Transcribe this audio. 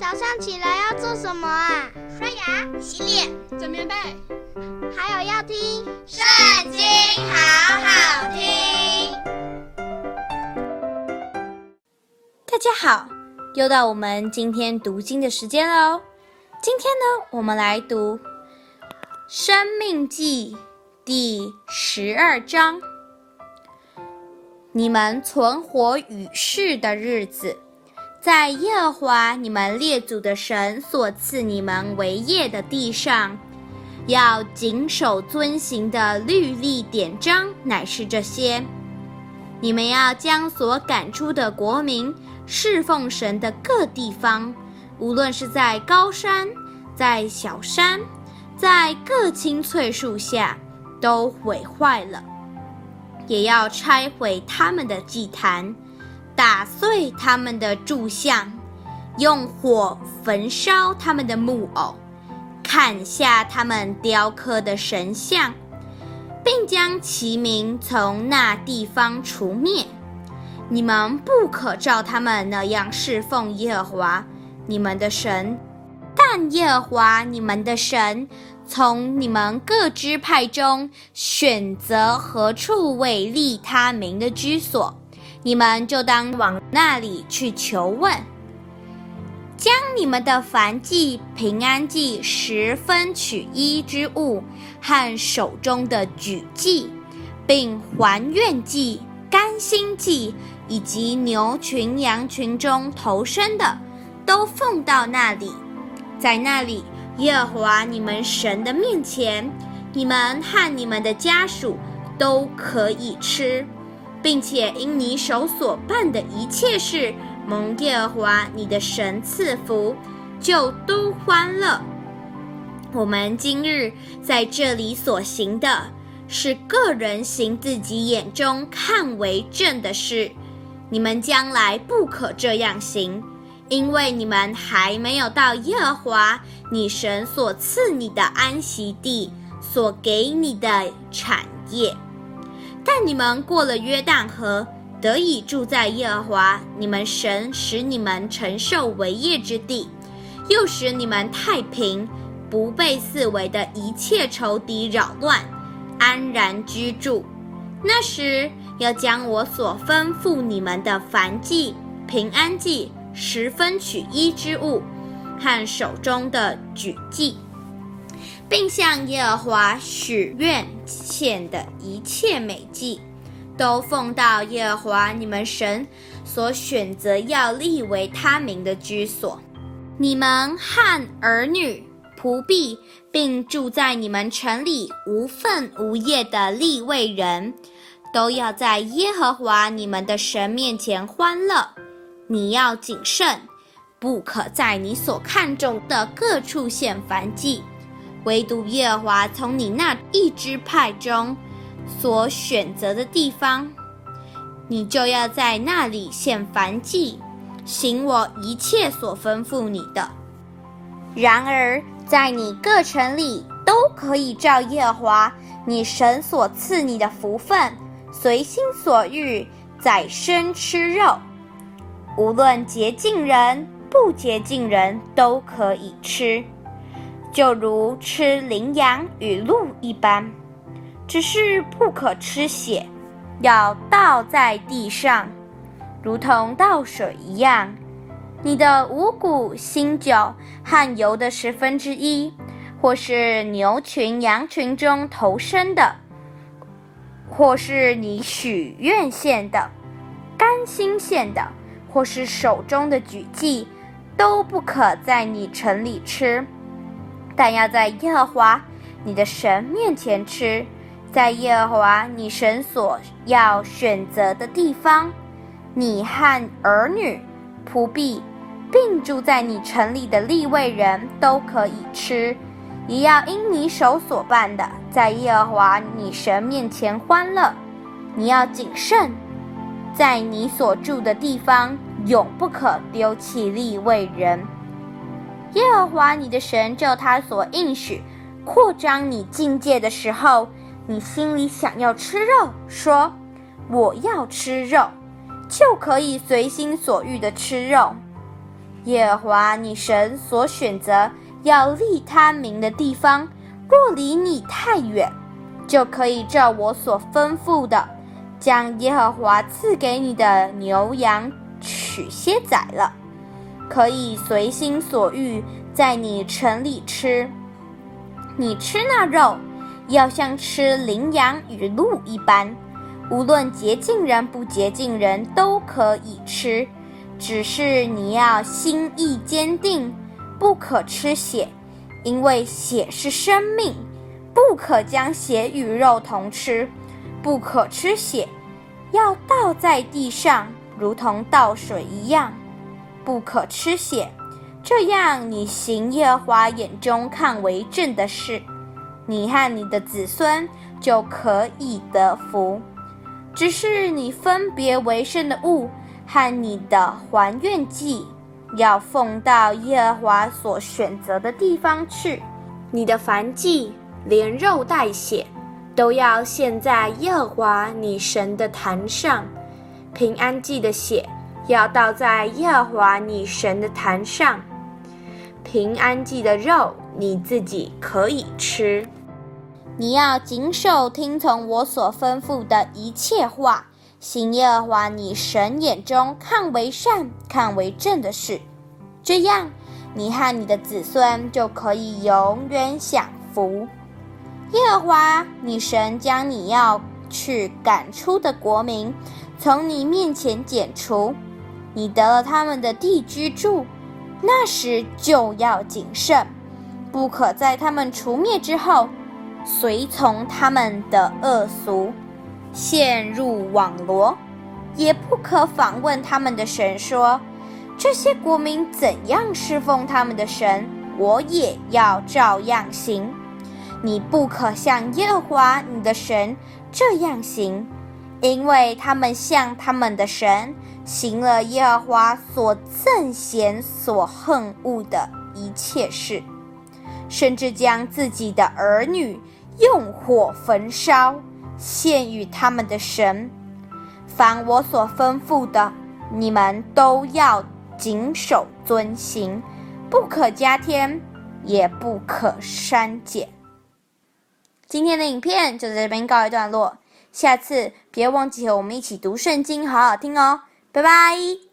早上起来要做什么啊？刷牙、洗脸、整棉被，还有要听《圣经》，好好听。大家好，又到我们今天读经的时间喽。今天呢，我们来读《生命记》第十二章。你们存活于世的日子，在耶和华你们列祖的神所赐你们为业的地上，要谨守遵行的律例典章，乃是这些：你们要将所赶出的国民侍奉神的各地方，无论是在高山，在小山，在各青翠树下，都毁坏了；也要拆毁他们的祭坛。打碎他们的柱像，用火焚烧他们的木偶，砍下他们雕刻的神像，并将其名从那地方除灭。你们不可照他们那样侍奉耶和华你们的神，但耶和华你们的神从你们各支派中选择何处为立他名的居所。你们就当往那里去求问，将你们的凡祭、平安祭、十分取一之物和手中的举祭，并还愿祭、甘心祭，以及牛群、羊群中头生的，都奉到那里。在那里，耶和华你们神的面前，你们和你们的家属都可以吃。并且因你手所办的一切事，蒙耶和华你的神赐福，就都欢乐。我们今日在这里所行的，是个人行自己眼中看为正的事。你们将来不可这样行，因为你们还没有到耶和华你神所赐你的安息地，所给你的产业。但你们过了约旦河，得以住在耶和华你们神使你们承受为业之地，又使你们太平，不被四围的一切仇敌扰乱，安然居住。那时要将我所吩咐你们的凡祭、平安祭、十分取一之物，和手中的举祭。并向耶和华许愿献的一切美祭，都奉到耶和华你们神所选择要立为他名的居所。你们和儿女、仆婢，并住在你们城里无分无业的立位人，都要在耶和华你们的神面前欢乐。你要谨慎，不可在你所看中的各处献燔祭。唯独耶和华从你那一支派中所选择的地方，你就要在那里献燔祭，行我一切所吩咐你的。然而，在你各城里都可以照耶和华你神所赐你的福分，随心所欲宰牲吃肉，无论洁净人不洁净人都可以吃。就如吃羚羊与鹿一般，只是不可吃血，要倒在地上，如同倒水一样。你的五谷、新酒和油的十分之一，或是牛群、羊群中投生的，或是你许愿献的、甘心献的，或是手中的举祭，都不可在你城里吃。但要在耶和华你的神面前吃，在耶和华你神所要选择的地方，你和儿女、仆婢，并住在你城里的利未人都可以吃，也要因你手所办的，在耶和华你神面前欢乐。你要谨慎，在你所住的地方，永不可丢弃利未人。耶和华你的神照他所应许，扩张你境界的时候，你心里想要吃肉，说我要吃肉，就可以随心所欲的吃肉。耶和华你神所选择要立他名的地方，若离你太远，就可以照我所吩咐的，将耶和华赐给你的牛羊取些宰了，可以随心所欲在你城里吃。你吃那肉，要像吃羚羊与鹿一般，无论洁净人不洁净人都可以吃。只是你要心意坚定，不可吃血，因为血是生命，不可将血与肉同吃，不可吃血，要倒在地上，如同倒水一样，不可吃血。这样你行耶和华眼中看为正的事，你和你的子孙就可以得福。只是你分别为圣的物。和你的还愿祭，要奉到耶和华所选择的地方去。你的燔祭，连肉带血，都要献在耶和华你神的坛上。平安祭的血，要倒在耶和华你神的坛上。平安祭的肉，你自己可以吃。你要谨守听从我所吩咐的一切话。行耶和华你神眼中看为善、看为正的事，这样你和你的子孙就可以永远享福。耶和华你神将你要去赶出的国民从你面前剪除，你得了他们的地居住，那时就要谨慎，不可在他们除灭之后随从他们的恶俗。陷入网罗，也不可访问他们的神，说：这些国民怎样侍奉他们的神，我也要照样行。你不可像耶和华你的神这样行，因为他们向他们的神行了耶和华所憎嫌、所恨恶的一切事，甚至将自己的儿女用火焚烧。献与他们的神，凡我所吩咐的，你们都要谨守遵行，不可加添，也不可删减。今天的影片就在这边告一段落，下次别忘记和我们一起读圣经，好好听哦，拜拜。